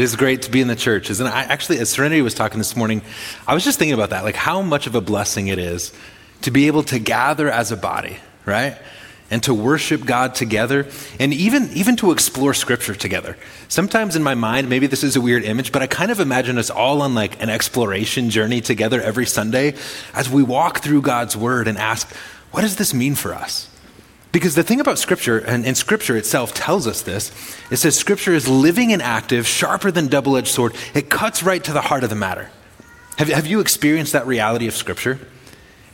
It is great to be in the church, isn't it? I, actually, as Serenity was talking this morning, I was just thinking about that, like how much of a blessing it is to be able to gather as a body, right? And to worship God together, and even, even to explore Scripture together. Sometimes in my mind, maybe this is a weird image, but I kind of imagine us all on like an exploration journey together every Sunday as we walk through God's Word and ask, what does this mean for us? Because the thing about Scripture, and, and, Scripture itself tells us this, it says Scripture is living and active, sharper than double edged sword. It cuts right to the heart of the matter. Have, have you experienced that reality of Scripture?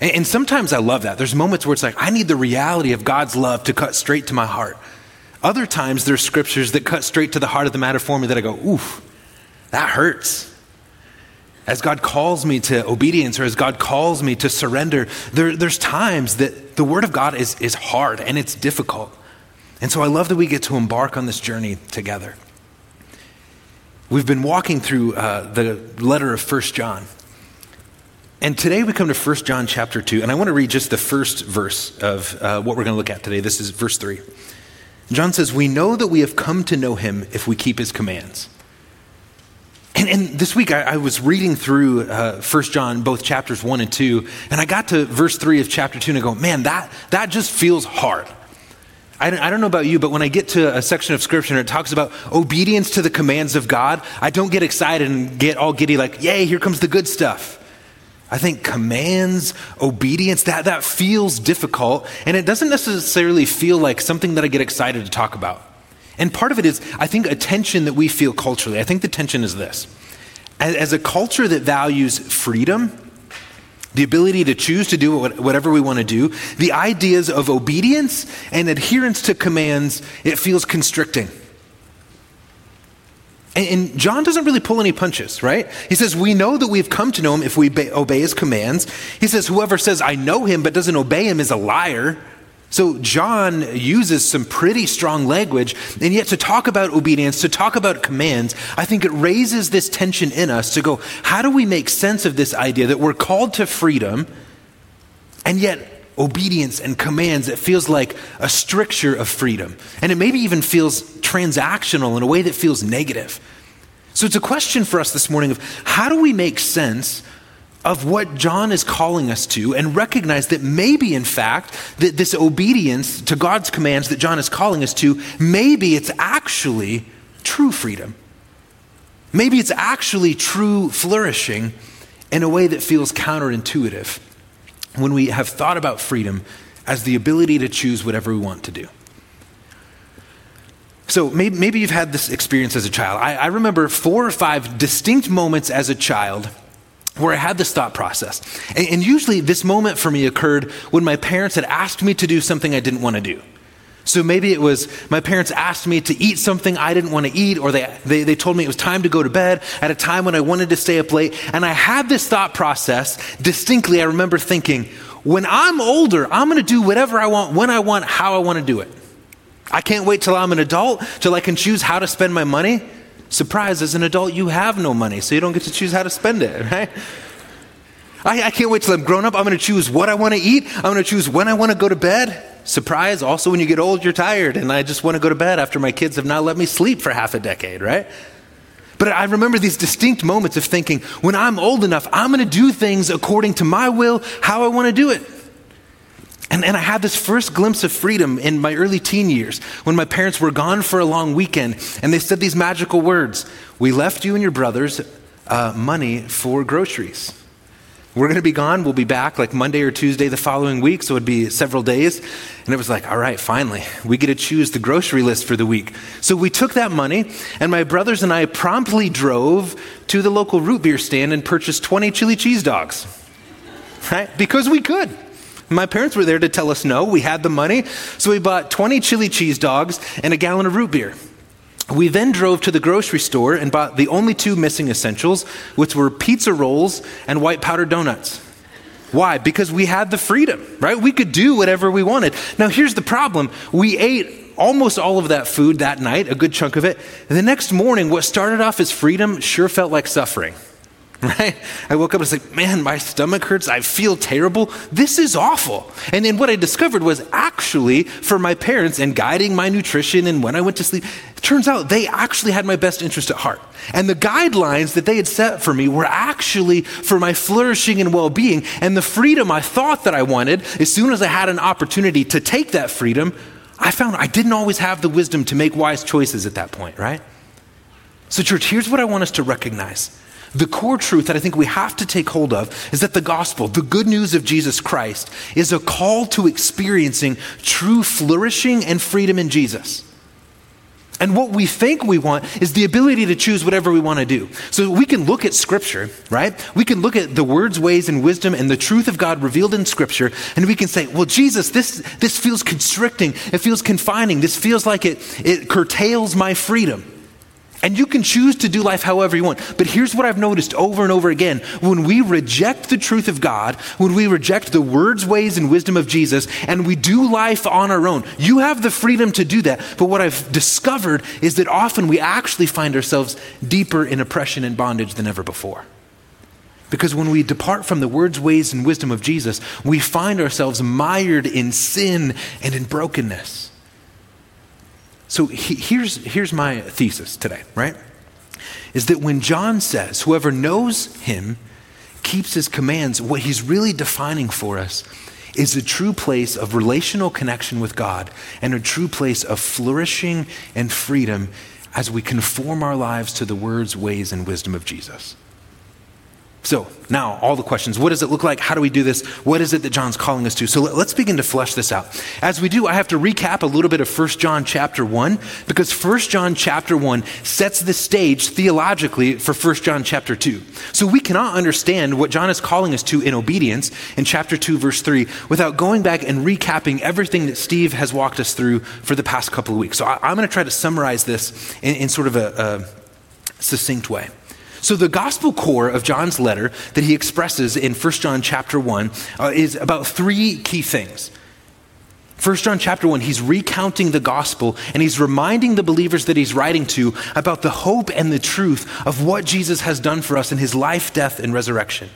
And, and sometimes I love that. There's moments where it's like, I need the reality of God's love to cut straight to my heart. Other times there's scriptures that cut straight to the heart of the matter for me that I go, oof, that hurts. As God calls me to obedience or as God calls me to surrender, there, there's times that the Word of God is, is hard and it's difficult. And so I love that we get to embark on this journey together. We've been walking through uh, the letter of First John. And today we come to First John chapter 2, and I want to read just the first verse of uh, what we're going to look at today. This is verse 3. John says, We know that we have come to know him if we keep his commands. And, and this week I, I, was reading through uh, 1 John, both chapters 1 and 2, and I got to verse 3 of chapter 2 and I go, man, that, that just feels hard. I don't, I don't know about you, but when I get to a section of scripture and it talks about obedience to the commands of God, I don't get excited and get all giddy like, yay, here comes the good stuff. I think commands, obedience, that, that feels difficult, and it doesn't necessarily feel like something that I get excited to talk about. And part of it is, I think, a tension that we feel culturally. I think the tension is this. As a culture that values freedom, the ability to choose to do whatever we want to do, the ideas of obedience and adherence to commands, it feels constricting. And, John doesn't really pull any punches, right? He says, We know that we've come to know him if we obey his commands. He says, Whoever says, I know him but doesn't obey him is a liar. So John uses some pretty strong language, and yet to talk about obedience, to talk about commands, I think it raises this tension in us to go, how do we make sense of this idea that we're called to freedom, and yet obedience and commands, it feels like a stricture of freedom. And it maybe even feels transactional in a way that feels negative. So it's a question for us this morning of how do we make sense of what John is calling us to and recognize that maybe, in fact, that this obedience to God's commands that John is calling us to, maybe it's actually true freedom. Maybe it's actually true flourishing in a way that feels counterintuitive when we have thought about freedom as the ability to choose whatever we want to do. So maybe, maybe you've had this experience as a child. I, I remember four or five distinct moments as a child where I had this thought process. And, and, usually, this moment for me occurred when my parents had asked me to do something I didn't want to do. So maybe it was my parents asked me to eat something I didn't want to eat, or they, they, they told me it was time to go to bed at a time when I wanted to stay up late. And I had this thought process distinctly. I remember thinking, when I'm older, I'm going to do whatever I want, when I want, how I want to do it. I can't wait till I'm an adult, till I can choose how to spend my money. Surprise, as an adult, you have no money, so you don't get to choose how to spend it, right? I, I can't wait till I'm grown up. I'm going to choose what I want to eat. I'm going to choose when I want to go to bed. Surprise, also, when you get old, you're tired, and I just want to go to bed after my kids have not let me sleep for half a decade, right? But I remember these distinct moments of thinking, when I'm old enough, I'm going to do things according to my will, how I want to do it. And, and I had this first glimpse of freedom in my early teen years when my parents were gone for a long weekend and they said these magical words We left you and your brothers uh, money for groceries. We're going to be gone. We'll be back like Monday or Tuesday the following week, so it'd be several days. And it was like, all right, finally, we get to choose the grocery list for the week. So we took that money, and my brothers and I promptly drove to the local root beer stand and purchased 20 chili cheese dogs, right? Because we could. My parents were there to tell us no. We had the money. So we bought 20 chili cheese dogs and a gallon of root beer. We then drove to the grocery store and bought the only two missing essentials, which were pizza rolls and white powdered donuts. Why? Because we had the freedom, right? We could do whatever we wanted. Now, here's the problem we ate almost all of that food that night, a good chunk of it. The next morning, what started off as freedom sure felt like suffering. right? I woke up and was like, man, my stomach hurts. I feel terrible. This is awful. And then what I discovered was actually for my parents and guiding my nutrition and when I went to sleep, it turns out they actually had my best interest at heart. And the guidelines that they had set for me were actually for my flourishing and well being. And the freedom I thought that I wanted, as soon as I had an opportunity to take that freedom, I found I didn't always have the wisdom to make wise choices at that point, right? So, church, here's what I want us to recognize the core truth that I think we have to take hold of is that the gospel, the good news of Jesus Christ, is a call to experiencing true flourishing and freedom in Jesus. And what we think we want is the ability to choose whatever we want to do. So we can look at Scripture, right? We can look at the words, ways, and wisdom and the truth of God revealed in Scripture, and we can say, well, Jesus, this, this feels constricting. It feels confining. This feels like it, it curtails my freedom. And you can choose to do life however you want. But here's what I've noticed over and over again. When we reject the truth of God, when we reject the words, ways, and wisdom of Jesus, and we do life on our own, you have the freedom to do that. But what I've discovered is that often we actually find ourselves deeper in oppression and bondage than ever before. Because when we depart from the words, ways, and wisdom of Jesus, we find ourselves mired in sin and in brokenness. So he, here's, here's my thesis today, right? Is that when John says, whoever knows him keeps his commands, what he's really defining for us is a true place of relational connection with God and a true place of flourishing and freedom as we conform our lives to the words, ways, and wisdom of Jesus. So, now, all the questions. What does it look like? How do we do this? What is it that John's calling us to? So, let's begin to flesh this out. As we do, I have to recap a little bit of 1 John chapter 1, because 1 John chapter 1 sets the stage theologically for 1 John chapter 2. So, we cannot understand what John is calling us to in obedience in chapter 2, verse 3, without going back and recapping everything that Steve has walked us through for the past couple of weeks. So, I, am going to try to summarize this in, in sort of a, a succinct way. So the gospel core of John's letter that he expresses in 1 John chapter 1 uh, is about three key things. 1 John chapter 1, he's recounting the gospel and he's reminding the believers that he's writing to about the hope and the truth of what Jesus has done for us in his life, death, and resurrection.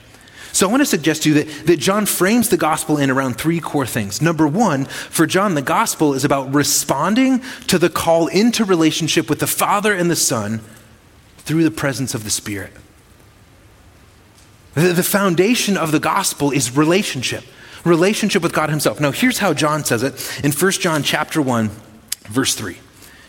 So I want to suggest to you that, that John frames the gospel in around three core things. Number one, for John, the gospel is about responding to the call into relationship with the Father and the Son through the presence of the Spirit. The, the foundation of the gospel is relationship, relationship with God Himself. Now, here's how John says it in 1 John chapter 1, verse 3.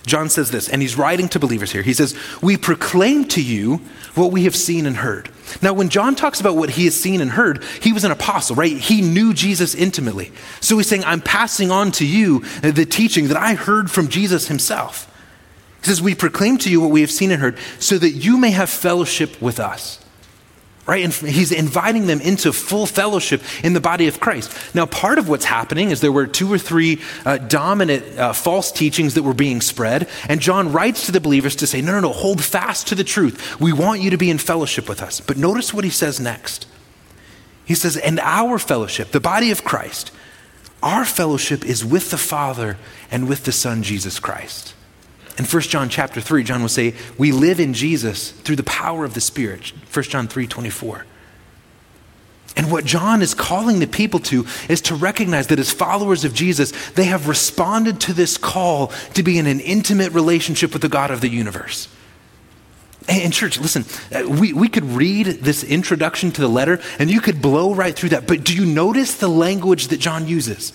John says this, and he's writing to believers here. He says, We proclaim to you what we have seen and heard. Now, when John talks about what he has seen and heard, he was an apostle, right? He knew Jesus intimately. So he's saying, I'm passing on to you the teaching that I heard from Jesus himself. He says, We proclaim to you what we have seen and heard, so that you may have fellowship with us. Right? And he's inviting them into full fellowship in the body of Christ. Now, part of what's happening is there were two or three uh, dominant uh, false teachings that were being spread. And John writes to the believers to say, No, no, no, hold fast to the truth. We want you to be in fellowship with us. But notice what he says next. He says, And our fellowship, the body of Christ, our fellowship is with the Father and with the Son, Jesus Christ. In 1 John chapter 3, John will say, We live in Jesus through the power of the Spirit. 1 John 3 24. And what John is calling the people to is to recognize that as followers of Jesus, they have responded to this call to be in an intimate relationship with the God of the universe. And, church, listen, uh, we, we could read this introduction to the letter and you could blow right through that. But do you notice the language that John uses?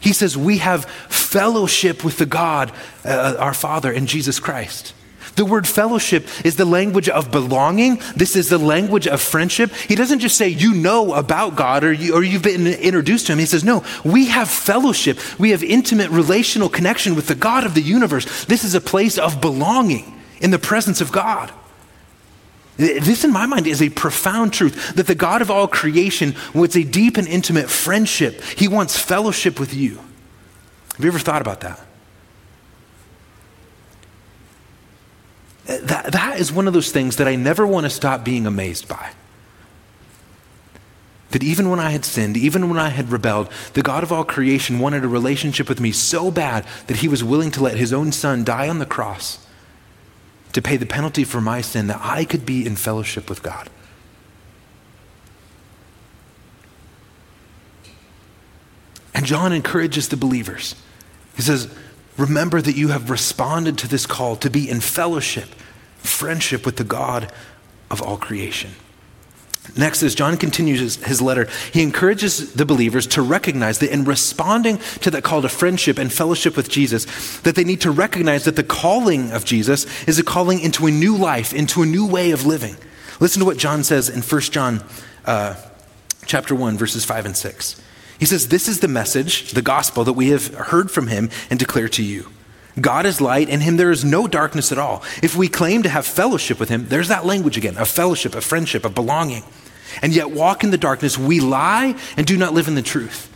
He says, We have fellowship with the God, uh, our Father, in Jesus Christ. The word fellowship is the language of belonging. This is the language of friendship. He doesn't just say you know about God or, you, or you've been introduced to Him. He says, no, we have fellowship. We have intimate relational connection with the God of the universe. This is a place of belonging in the presence of God. This, in my mind, is a profound truth that the God of all creation wants a deep and intimate friendship. He wants fellowship with you. Have you ever thought about that? That, that is one of those things that I never want to stop being amazed by. That even when I had sinned, even when I had rebelled, the God of all creation wanted a relationship with me so bad that he was willing to let his own son die on the cross to pay the penalty for my sin that I could be in fellowship with God. And John encourages the believers. He says, Remember that you have responded to this call to be in fellowship, friendship with the God of all creation. Next, as John continues his, letter, he encourages the believers to recognize that in responding to that call to friendship and fellowship with Jesus, that they need to recognize that the calling of Jesus is a calling into a new life, into a new way of living. Listen to what John says in 1 John uh, chapter 1, verses 5 and 6. He says, This is the message, the gospel that we have heard from him and declare to you. God is light, and him there is no darkness at all. If we claim to have fellowship with him, there's that language again a fellowship, a friendship, a belonging, and yet walk in the darkness, we lie and do not live in the truth.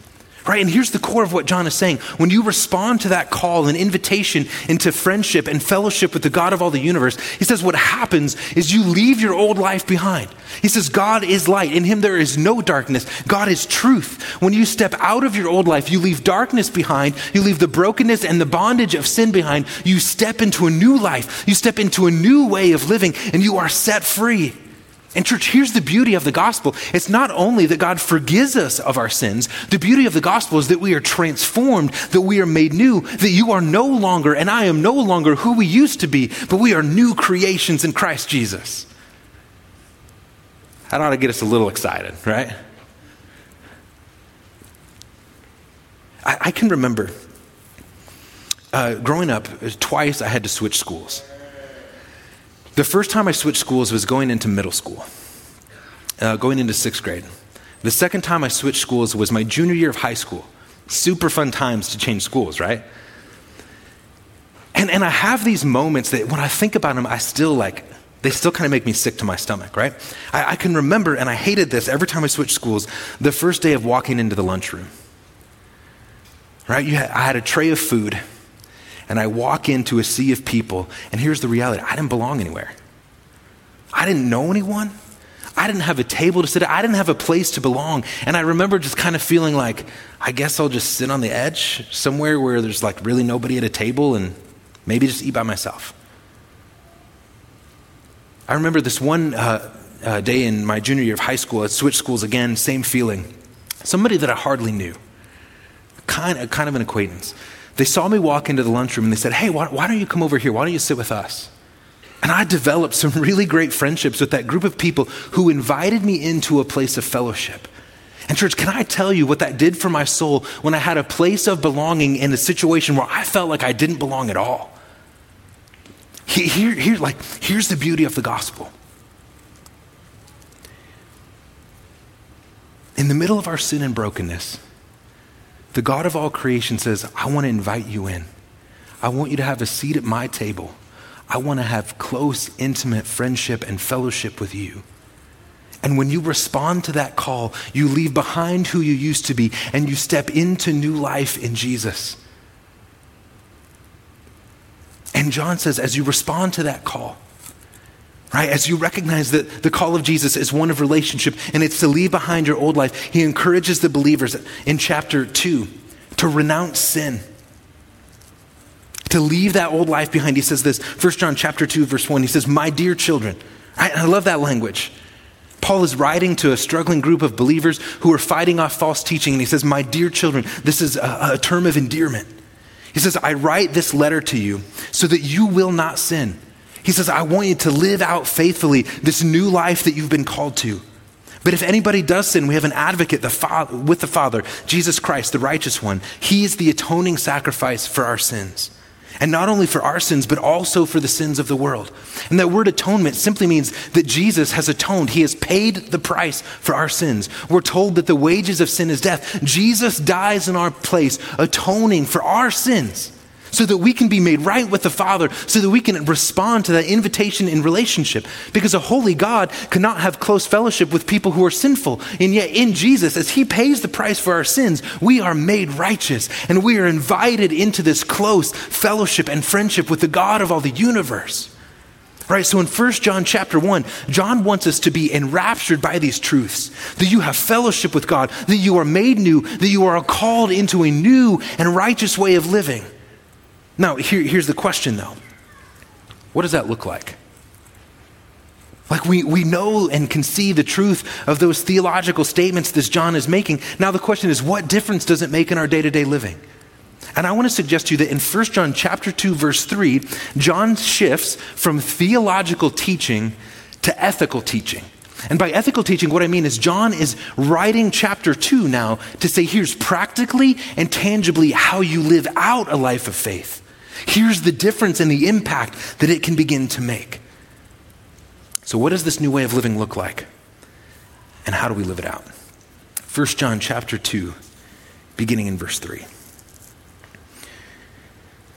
Right? And here's the core of what John is saying. When you respond to that call and invitation into friendship and fellowship with the God of all the universe, he says what happens is you leave your old life behind. He says, God is light. In him there is no darkness. God is truth. When you step out of your old life, you leave darkness behind. You leave the brokenness and the bondage of sin behind. You step into a new life. You step into a new way of living, and you are set free. And, church, here's the beauty of the gospel. It's not only that God forgives us of our sins, the beauty of the gospel is that we are transformed, that we are made new, that you are no longer, and I am no longer who we used to be, but we are new creations in Christ Jesus. That ought to get us a little excited, right? I, I can remember uh, growing up, twice I had to switch schools. The first time I switched schools was going into middle school, uh, going into sixth grade. The second time I switched schools was my junior year of high school. Super fun times to change schools, right? And, and I have these moments that when I think about them, I still like, they still kind of make me sick to my stomach, right? I, I can remember, and I hated this every time I switched schools, the first day of walking into the lunchroom. Right? I had a tray of food and I walk into a sea of people, and here's the reality I didn't belong anywhere. I didn't know anyone. I didn't have a table to sit at. I didn't have a place to belong. And I remember just kind of feeling like, I guess I'll just sit on the edge somewhere where there's like really nobody at a table and maybe just eat by myself. I remember this one uh, uh, day in my junior year of high school, I switched schools again, same feeling. Somebody that I hardly knew, kind of, kind of an acquaintance. They saw me walk into the lunchroom and they said, Hey, why, why don't you come over here? Why don't you sit with us? And I developed some really great friendships with that group of people who invited me into a place of fellowship. And, church, can I tell you what that did for my soul when I had a place of belonging in a situation where I felt like I didn't belong at all? Here, here, like, here's the beauty of the gospel. In the middle of our sin and brokenness, the God of all creation says, I want to invite you in. I want you to have a seat at my table. I want to have close, intimate friendship and fellowship with you. And when you respond to that call, you leave behind who you used to be and you step into new life in Jesus. And John says, as you respond to that call, right, as you recognize that the call of Jesus is one of relationship and it's to leave behind your old life, he encourages the believers in chapter 2 to renounce sin. To leave that old life behind. He says this, 1 John chapter 2, verse 1, he says, My dear children. Right? I love that language. Paul is writing to a struggling group of believers who are fighting off false teaching, and he says, My dear children, this is a, a term of endearment. He says, I write this letter to you so that you will not sin. He says, I want you to live out faithfully this new life that you've been called to. But if anybody does sin, we have an advocate the with the Father, Jesus Christ, the righteous one. He is the atoning sacrifice for our sins. And not only for our sins, but also for the sins of the world. And that word atonement simply means that Jesus has atoned. He has paid the price for our sins. We're told that the wages of sin is death. Jesus dies in our place, atoning for our sins so that we can be made right with the Father, so that we can respond to that invitation in relationship. Because a holy God cannot have close fellowship with people who are sinful. And yet, in Jesus, as He pays the price for our sins, we are made righteous and we are invited into this close fellowship and friendship with the God of all the universe. Right, so in 1 John chapter 1, John wants us to be enraptured by these truths that you have fellowship with God, that you are made new, that you are called into a new and righteous way of living. Now, here, here's the question though what does that look like? Like we, we know and can see the truth of those theological statements that John is making. Now the question is, what difference does it make in our day to day living? And I want to suggest to you that in 1 John chapter 2 verse 3, John shifts from theological teaching to ethical teaching. And by ethical teaching, what I mean is John is writing chapter 2 now to say here's practically and tangibly how you live out a life of faith. Here's the difference and the impact that it can begin to make. So, what does this new way of living look like? And how do we live it out? 1 John chapter 2, beginning in verse 3.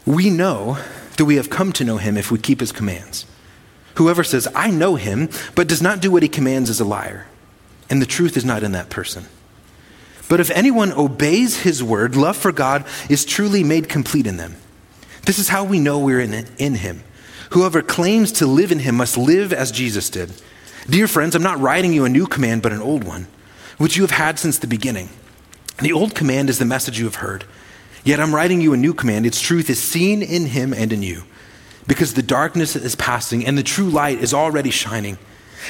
We know that we have come to know him if we keep his commands. Whoever says, I know him, but does not do what he commands is a liar, and the truth is not in that person. But if anyone obeys his word, love for God is truly made complete in them. This is how we know we're in, in him. Whoever claims to live in him must live as Jesus did. Dear friends, I'm not writing you a new command, but an old one, which you have had since the beginning. The old command is the message you have heard. Yet I'm writing you a new command. Its truth is seen in him and in you, because the darkness is passing and the true light is already shining.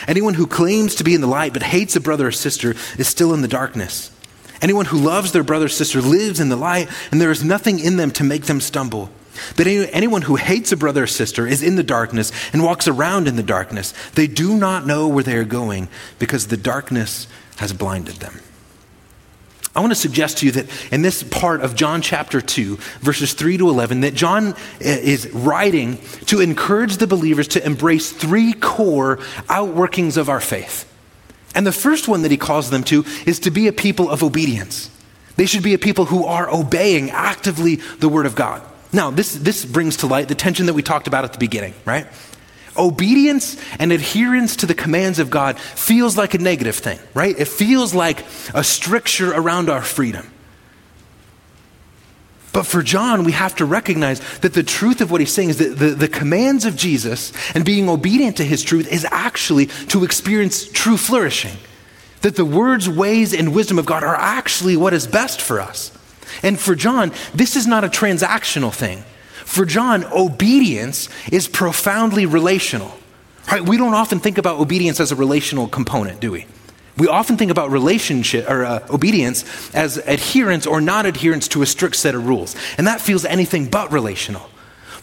Anyone who claims to be in the light but hates a brother or sister is still in the darkness. Anyone who loves their brother or sister lives in the light, and there is nothing in them to make them stumble. But anyone who hates a brother or sister is in the darkness and walks around in the darkness. They do not know where they are going because the darkness has blinded them. I want to suggest to you that in this part of John chapter 2, verses 3 to 11, that John eh, is writing to encourage the believers to embrace three core outworkings of our faith. And the first one that he calls them to is to be a people of obedience. They should be a people who are obeying actively the word of God. Now, this, this brings to light the tension that we talked about at the beginning, right? Obedience and adherence to the commands of God feels like a negative thing, right? It feels like a stricture around our freedom. But for John, we have to recognize that the truth of what he's saying is that the, the commands of Jesus and being obedient to his truth is actually to experience true flourishing. That the words, ways, and wisdom of God are actually what is best for us. And for John, this is not a transactional thing. For John, obedience is profoundly relational. Right? We don't often think about obedience as a relational component, do we? We often think about relationship or uh, obedience as adherence or non adherence to a strict set of rules. And that feels anything but relational.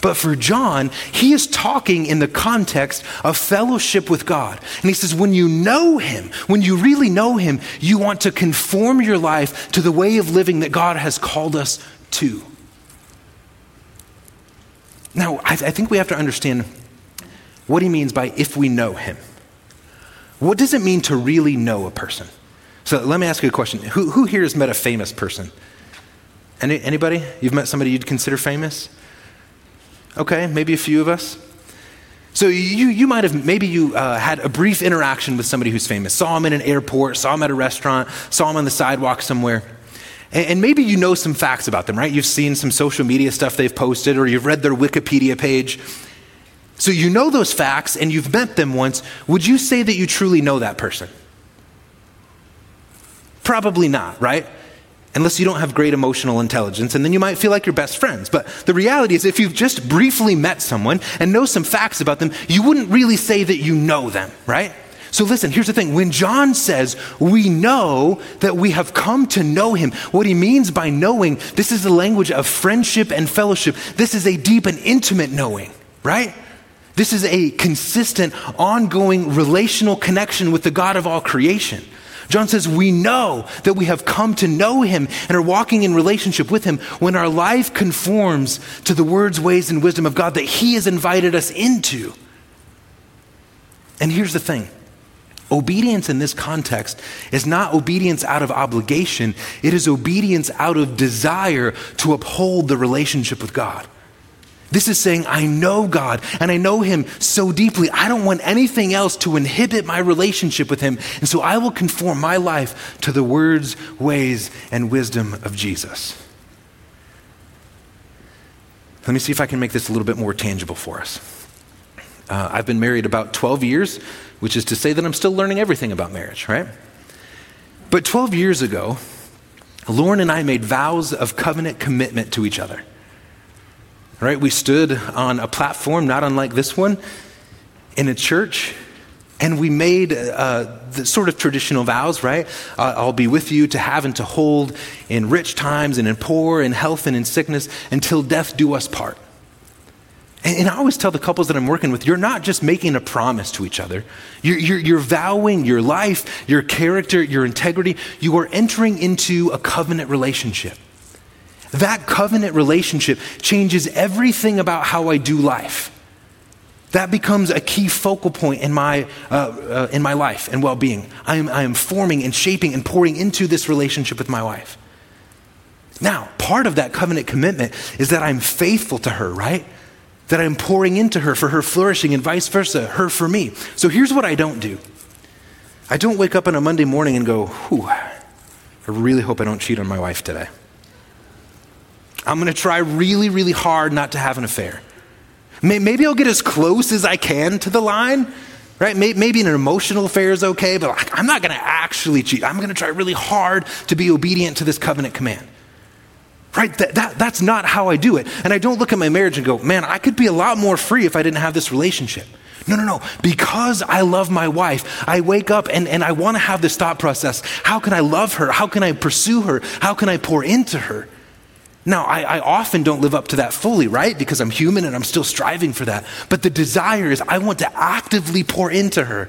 But for John, he is talking in the context of fellowship with God. And he says, when you know him, when you really know him, you want to conform your life to the way of living that God has called us to. Now, I, I think we have to understand what he means by if we know him. What does it mean to really know a person? So let me ask you a question. Who, who here has met a famous person? Any, anybody? You've met somebody you'd consider famous? Okay, maybe a few of us. So you, you might have, maybe you uh, had a brief interaction with somebody who's famous. Saw him in an airport, saw him at a restaurant, saw him on the sidewalk somewhere. And, and maybe you know some facts about them, right? You've seen some social media stuff they've posted or you've read their Wikipedia page. So you know those facts and you've met them once. Would you say that you truly know that person? Probably not, right? Unless you don't have great emotional intelligence, and then you might feel like you're best friends. But the reality is, if you've just briefly met someone and know some facts about them, you wouldn't really say that you know them, right? So listen, here's the thing. When John says we know that we have come to know him, what he means by knowing, this is the language of friendship and fellowship. This is a deep and intimate knowing, right? This is a consistent, ongoing relational connection with the God of all creation. John says, We know that we have come to know him and are walking in relationship with him when our life conforms to the words, ways, and wisdom of God that he has invited us into. And here's the thing obedience in this context is not obedience out of obligation, it is obedience out of desire to uphold the relationship with God. This is saying, I know God and I know Him so deeply. I don't want anything else to inhibit my relationship with Him. And so I will conform my life to the words, ways, and wisdom of Jesus. Let me see if I can make this a little bit more tangible for us. Uh, I've been married about 12 years, which is to say that I'm still learning everything about marriage, right? But 12 years ago, Lauren and I made vows of covenant commitment to each other right? We stood on a platform not unlike this one in a church, and we made uh, the sort of traditional vows, right? Uh, I'll be with you to have and to hold in rich times and in poor, in health and in sickness, until death do us part. And, and I always tell the couples that I'm working with, you're not just making a promise to each other. You're, you're, you're vowing your life, your character, your integrity. You are entering into a covenant relationship. That covenant relationship changes everything about how I do life that becomes a key focal point in my, uh, uh, in my life and well being. I am, I am forming and shaping and pouring into this relationship with my wife. Now, part of that covenant commitment is that I'm faithful to her, right? That I'm pouring into her for her flourishing and vice versa, her for me. So here's what I don't do I don't wake up on a Monday morning and go, whew, I really hope I don't cheat on my wife today. I'm going to try really, really hard not to have an affair. Maybe I'll get as close as I can to the line, right? Maybe an emotional affair is okay, but I'm not going to actually cheat. I'm going to try really hard to be obedient to this covenant command. Right? That, that, that's not how I do it. And I don't look at my marriage and go, man, I could be a lot more free if I didn't have this relationship. No, no, no. Because I love my wife, I wake up and, and I want to have this thought process. How can I love her? How can I pursue her? How can I pour into her? Now, I, I, often don't live up to that fully, right? Because I'm human and I'm still striving for that. But the desire is I want to actively pour into her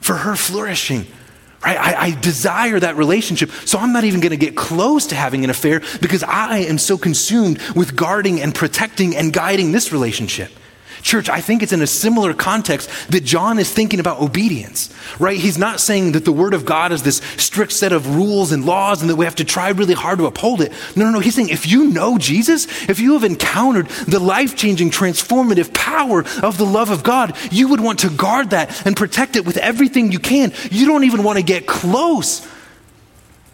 for her flourishing, right? I, I desire that relationship. So I'm not even going to get close to having an affair because I am so consumed with guarding and protecting and guiding this relationship. Church, I think it's in a similar context that John is thinking about obedience, right? He's not saying that the Word of God is this strict set of rules and laws and that we have to try really hard to uphold it. No, no, no. He's saying if you know Jesus, if you have encountered the life changing, transformative power of the love of God, you would want to guard that and protect it with everything you can. You don't even want to get close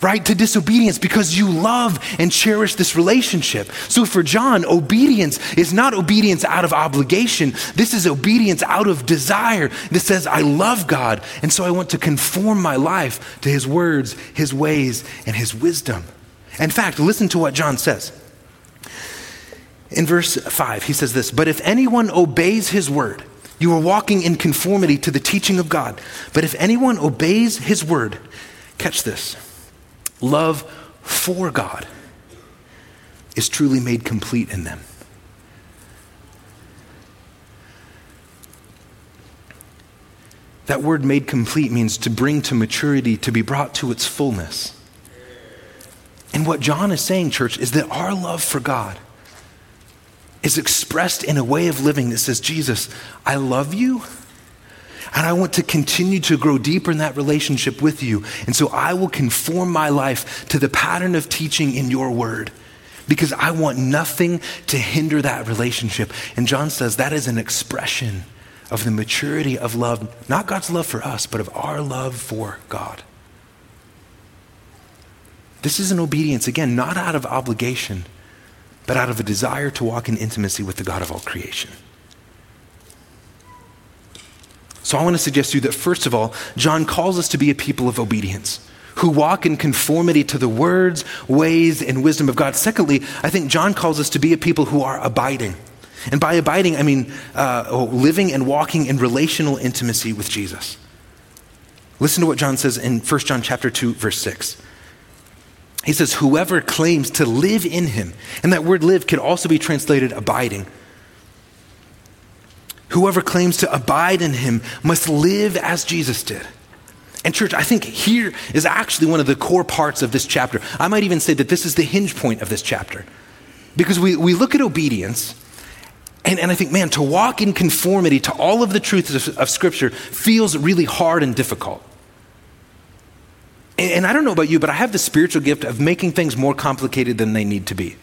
right, to disobedience because you love and cherish this relationship. So for John, obedience is not obedience out of obligation. This is obedience out of desire that says, I love God, and so I want to conform my life to his words, his ways, and his wisdom. In fact, listen to what John says. In verse 5, he says this But if anyone obeys his word, you are walking in conformity to the teaching of God. But if anyone obeys his word, catch this love for God is truly made complete in them. That word made complete means to bring to maturity, to be brought to its fullness. And what John is saying, church, is that our love for God is expressed in a way of living that says, Jesus, I love you and I want to continue to grow deeper in that relationship with you. And so I will conform my life to the pattern of teaching in your word because I want nothing to hinder that relationship. And John says that is an expression of the maturity of love, not God's love for us, but of our love for God. This is an obedience, again, not out of obligation, but out of a desire to walk in intimacy with the God of all creation. So I want to suggest to you that, first of all, John calls us to be a people of obedience who walk in conformity to the words, ways, and wisdom of God. Secondly, I think John calls us to be a people who are abiding. And by abiding, I mean uh, living and walking in relational intimacy with Jesus. Listen to what John says in 1 John chapter 2, verse 6. He says, Whoever claims to live in him, and that word live could also be translated abiding. Whoever claims to abide in him must live as Jesus did. And, church, I think here is actually one of the core parts of this chapter. I might even say that this is the hinge point of this chapter. Because we, we look at obedience, and, and I think, man, to walk in conformity to all of the truths of, of Scripture feels really hard and difficult. And, and I don't know about you, but I have the spiritual gift of making things more complicated than they need to be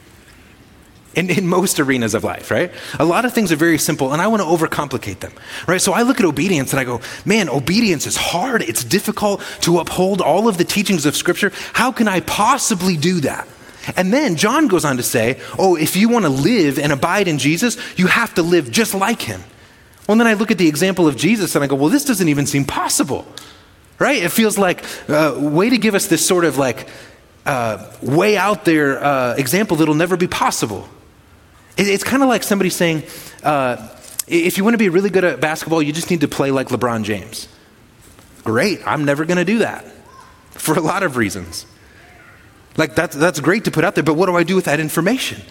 in, in most arenas of life, right? A lot of things are very simple, and I want to overcomplicate them, right? So I look at obedience and I go, man, obedience is hard. It's difficult to uphold all of the teachings of Scripture. How can I possibly do that? And then John goes on to say, oh, if you want to live and abide in Jesus, you have to live just like him. Well, then I look at the example of Jesus and I go, well, this doesn't even seem possible, right? It feels like uh, way to give us this sort of like uh, way out there uh, example that'll never be possible. It's kind of like somebody saying, uh, if you want to be really good at basketball, you just need to play like LeBron James. Great. I'm never going to do that for a lot of reasons. Like, that's, that's great to put out there, but what do I do with that information?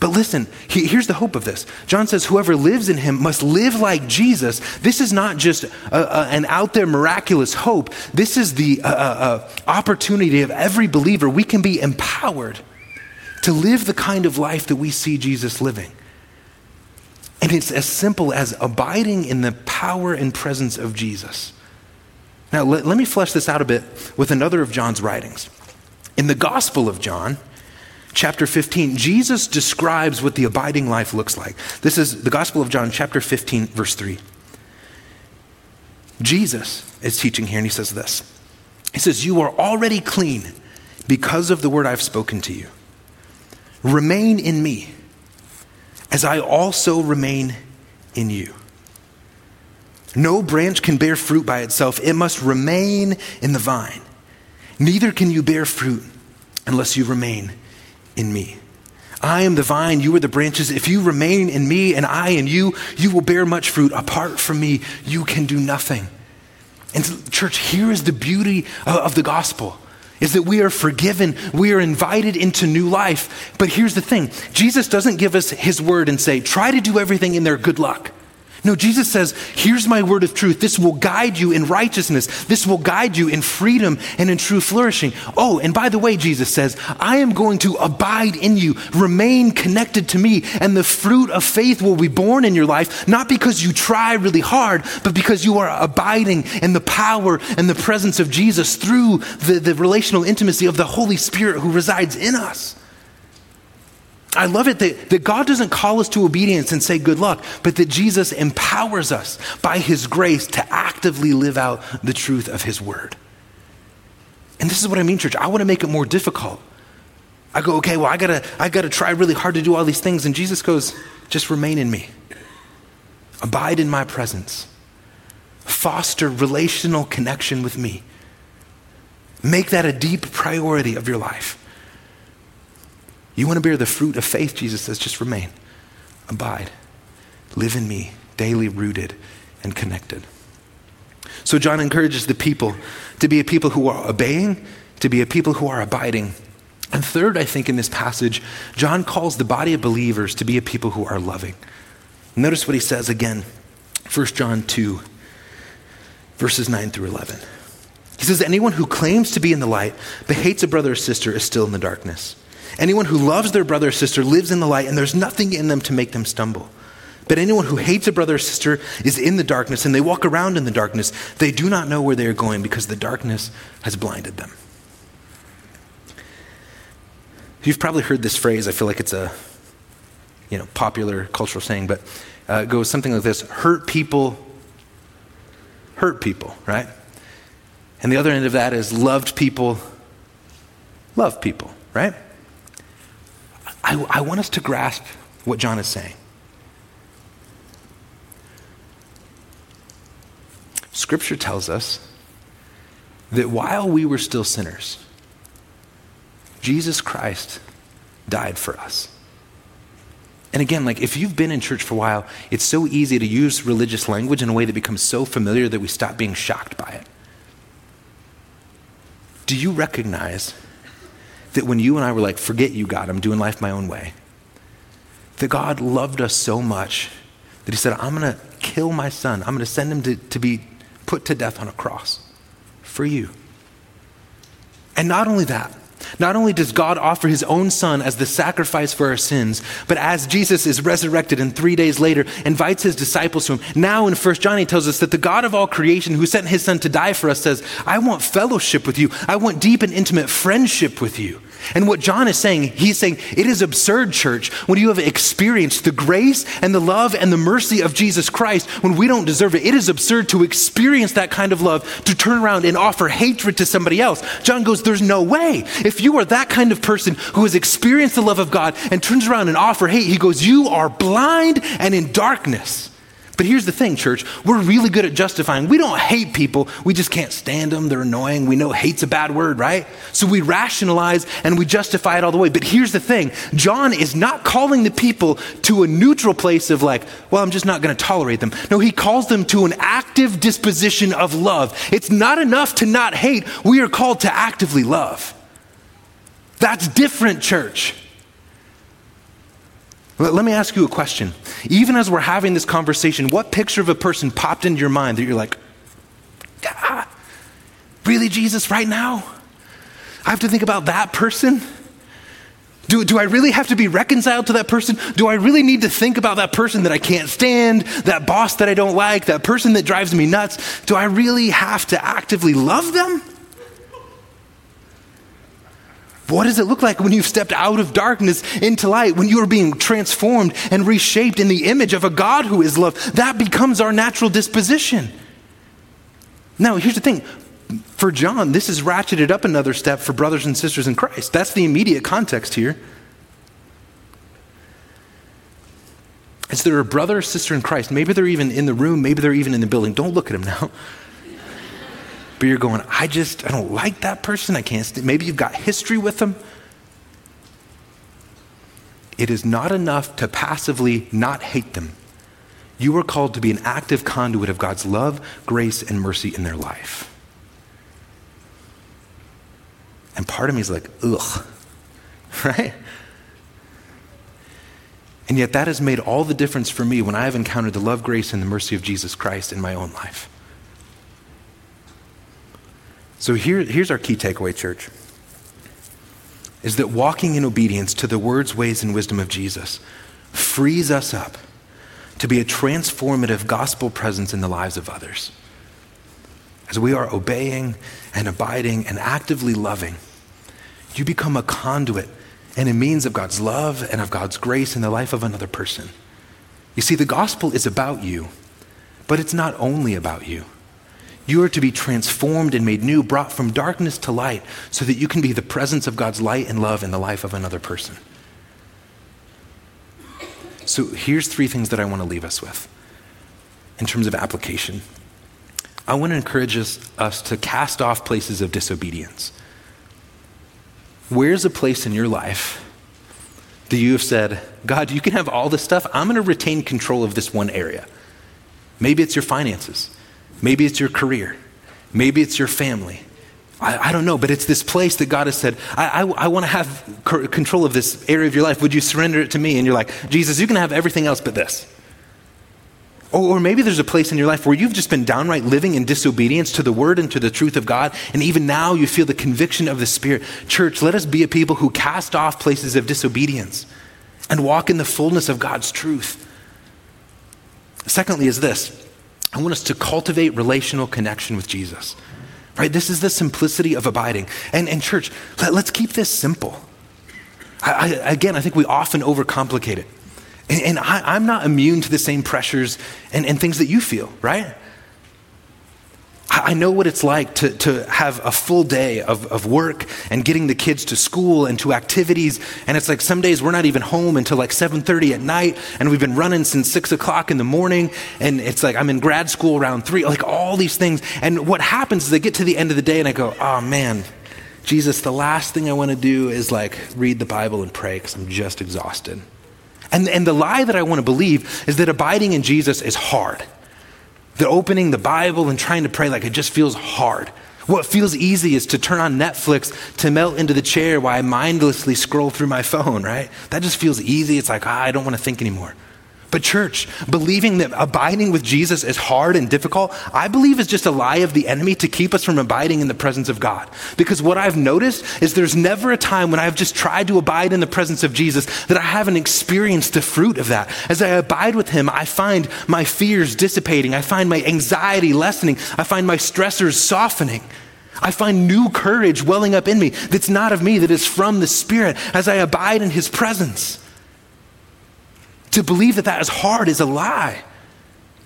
But listen, he, here's the hope of this. John says, Whoever lives in him must live like Jesus. This is not just a, a, an out there miraculous hope. This is the uh, uh, opportunity of every believer. We can be empowered to live the kind of life that we see Jesus living. And it's as simple as abiding in the power and presence of Jesus. Now, let, let me flesh this out a bit with another of John's writings. In the Gospel of John, chapter 15, Jesus describes what the abiding life looks like. This is the Gospel of John, chapter 15, verse 3. Jesus is teaching here, and he says this He says, You are already clean because of the word I've spoken to you. Remain in me, as I also remain in you. No branch can bear fruit by itself, it must remain in the vine. Neither can you bear fruit unless you remain in me. I am the vine, you are the branches. If you remain in me and I in you, you will bear much fruit. Apart from me, you can do nothing. And, church, here is the beauty of the gospel is that we are forgiven. We are invited into new life. But here's the thing Jesus doesn't give us his word and say, try to do everything in there, good luck. No, Jesus says, Here's my word of truth. This will guide you in righteousness. This will guide you in freedom and in true flourishing. Oh, and by the way, Jesus says, I am going to abide in you, remain connected to me, and the fruit of faith will be born in your life, not because you try really hard, but because you are abiding in the power and the presence of Jesus through the, the relational intimacy of the Holy Spirit who resides in us. I love it that, that God doesn't call us to obedience and say good luck, but that Jesus empowers us by his grace to actively live out the truth of his word. And this is what I mean, church. I want to make it more difficult. I go, okay, well, I gotta, I gotta try really hard to do all these things. And Jesus goes, just remain in me. Abide in my presence. Foster relational connection with me. Make that a deep priority of your life. You want to bear the fruit of faith, Jesus says, just remain, abide, live in me, daily rooted and connected. So, John encourages the people to be a people who are obeying, to be a people who are abiding. And third, I think in this passage, John calls the body of believers to be a people who are loving. Notice what he says again, 1 John 2, verses 9 through 11. He says, Anyone who claims to be in the light but hates a brother or sister is still in the darkness. Anyone who loves their brother or sister lives in the light, and there's nothing in them to make them stumble. But anyone who hates a brother or sister is in the darkness, and they walk around in the darkness. They do not know where they are going because the darkness has blinded them. You've probably heard this phrase. I feel like it's a you know, popular cultural saying, but uh, it goes something like this hurt people, hurt people, right? And the other end of that is loved people, love people, right? I, I want us to grasp what John is saying. Scripture tells us that while we were still sinners, Jesus Christ died for us. And again, like if you've been in church for a while, it's so easy to use religious language in a way that becomes so familiar that we stop being shocked by it. Do you recognize that when you and I were like, forget you, God, I'm doing life my own way, that God loved us so much that He said, I'm going to kill my son. I'm going to send him to, to be put to death on a cross for you. And not only that, not only does God offer his own son as the sacrifice for our sins, but as Jesus is resurrected and three days later invites his disciples to him. Now in 1 John, he tells us that the God of all creation who sent his son to die for us says, I want fellowship with you. I want deep and intimate friendship with you. And what John is saying, he's saying, it is absurd, church, when you have experienced the grace and the love and the mercy of Jesus Christ when we don't deserve it. It is absurd to experience that kind of love, to turn around and offer hatred to somebody else. John goes, There's no way. If you are that kind of person who has experienced the love of God and turns around and offer hate, he goes, You are blind and in darkness. But here's the thing, church. We're really good at justifying. We don't hate people. We just can't stand them. They're annoying. We know hate's a bad word, right? So we rationalize and we justify it all the way. But here's the thing John is not calling the people to a neutral place of like, well, I'm just not going to tolerate them. No, he calls them to an active disposition of love. It's not enough to not hate. We are called to actively love. That's different, church. Let me ask you a question. Even as we're having this conversation, what picture of a person popped into your mind that you're like, ah, really, Jesus, right now? I have to think about that person? Do, do I really have to be reconciled to that person? Do I really need to think about that person that I can't stand, that boss that I don't like, that person that drives me nuts? Do I really have to actively love them? What does it look like when you've stepped out of darkness into light, when you are being transformed and reshaped in the image of a God who is love? That becomes our natural disposition. Now, here's the thing for John, this is ratcheted up another step for brothers and sisters in Christ. That's the immediate context here. Is there a brother or sister in Christ? Maybe they're even in the room, maybe they're even in the building. Don't look at them now but you're going, I just, I don't like that person. I can't, st-. maybe you've got history with them. It is not enough to passively not hate them. You are called to be an active conduit of God's love, grace, and mercy in their life. And part of me is like, ugh, right? And yet, that has made all the difference for me when I have encountered the love, grace, and the mercy of Jesus Christ in my own life. So here, here's our key takeaway, church is that walking in obedience to the words, ways, and wisdom of Jesus frees us up to be a transformative gospel presence in the lives of others. As we are obeying and abiding and actively loving, you become a conduit and a means of God's love and of God's grace in the life of another person. You see, the gospel is about you, but it's not only about you. You are to be transformed and made new, brought from darkness to light, so that you can be the presence of God's light and love in the life of another person. So here's three things that I want to leave us with in terms of application. I want to encourage us, us to cast off places of disobedience. Where's a place in your life that you have said, God, you can have all this stuff. I'm going to retain control of this one area? Maybe it's your finances. Maybe it's your career. Maybe it's your family. I, I, don't know, but it's this place that God has said, I, I, I want to have c- control of this area of your life. Would you surrender it to me? And you're like, Jesus, you can have everything else but this. Or, or maybe there's a place in your life where you've just been downright living in disobedience to the word and to the truth of God, and even now you feel the conviction of the Spirit. Church, let us be a people who cast off places of disobedience and walk in the fullness of God's truth. Secondly, is this I want us to cultivate relational connection with Jesus. Right? This is the simplicity of abiding. And, and church, let, us keep this simple. I, I, again, I think we often overcomplicate it. And, and I, am not immune to the same pressures and, and things that you feel, right? I know what it's like to, to have a full day of, of work and getting the kids to school and to activities. And it's like some days we're not even home until like 7.30 at night. And we've been running since 6 o'clock in the morning. And it's like I'm in grad school around 3, like all these things. And what happens is I get to the end of the day and I go, oh man, Jesus, the last thing I want to do is like read the Bible and pray because I'm just exhausted. And, and the lie that I want to believe is that abiding in Jesus is hard the opening the Bible and trying to pray, like it just feels hard. What feels easy is to turn on Netflix, to melt into the chair while I mindlessly scroll through my phone, right? That just feels easy. It's like, ah, I don't want to think anymore. But, church, believing that abiding with Jesus is hard and difficult, I believe is just a lie of the enemy to keep us from abiding in the presence of God. Because what I've noticed is there's never a time when I've just tried to abide in the presence of Jesus that I haven't experienced the fruit of that. As I abide with Him, I find my fears dissipating, I find my anxiety lessening, I find my stressors softening. I find new courage welling up in me that's not of me, that is from the Spirit as I abide in His presence. To believe that that is hard is a lie.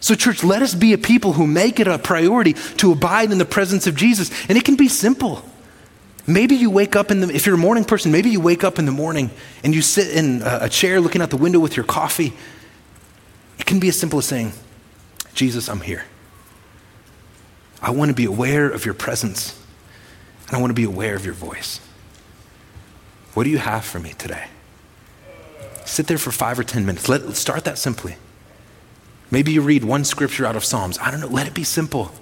So, church, let us be a people who make it a priority to abide in the presence of Jesus. And it can be simple. Maybe you wake up in the, if you're a morning person, maybe you wake up in the morning and you sit in a chair looking out the window with your coffee. It can be as simple as saying, Jesus, I'm here. I want to be aware of your presence, and I want to be aware of your voice. What do you have for me today? Sit there for five or 10 minutes. Let, start that simply. Maybe you read one scripture out of Psalms. I don't know. Let it be simple.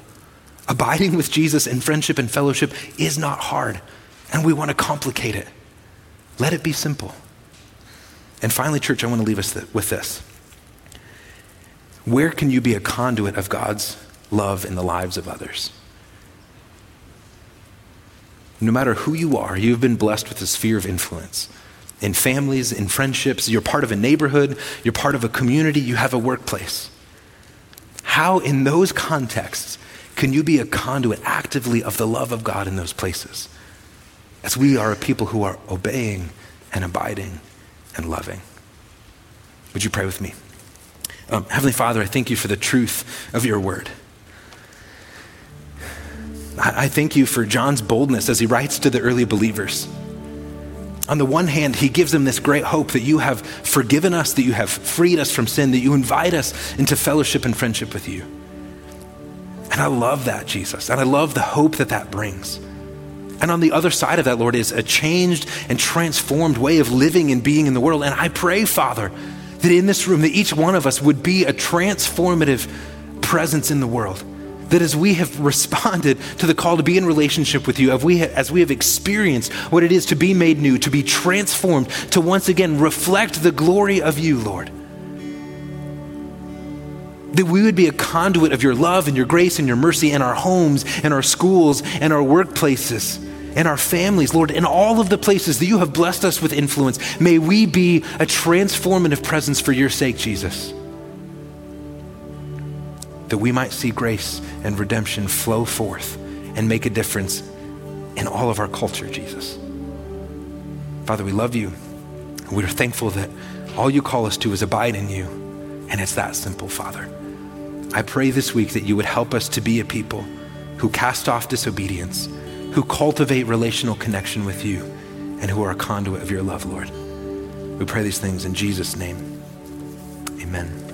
Abiding with Jesus in friendship and fellowship is not hard, and we want to complicate it. Let it be simple. And finally, church, I want to leave us th- with this. Where can you be a conduit of God's love in the lives of others? No matter who you are, you've been blessed with a sphere of influence. In families, in friendships, you're part of a neighborhood, you're part of a community, you have a workplace. How, in those contexts, can you be a conduit actively of the love of God in those places? As we are a people who are obeying and abiding and loving. Would you pray with me? Um, Heavenly Father, I thank you for the truth of your word. I, I thank you for John's boldness as he writes to the early believers. On the one hand, he gives them this great hope that you have forgiven us, that you have freed us from sin, that you invite us into fellowship and friendship with you. And I love that, Jesus. And I love the hope that that brings. And on the other side of that, Lord, is a changed and transformed way of living and being in the world. And I pray, Father, that in this room, that each one of us would be a transformative presence in the world. That as we have responded to the call to be in relationship with you, as we, have, as we have experienced what it is to be made new, to be transformed, to once again reflect the glory of you, Lord, that we would be a conduit of your love and your grace and your mercy in our homes, in our schools, and our workplaces, in our families, Lord, in all of the places that you have blessed us with influence. May we be a transformative presence for your sake, Jesus. That we might see grace and redemption flow forth and make a difference in all of our culture, Jesus. Father, we love you. We are thankful that all you call us to is abide in you. And it's that simple, Father. I pray this week that you would help us to be a people who cast off disobedience, who cultivate relational connection with you, and who are a conduit of your love, Lord. We pray these things in Jesus' name. Amen.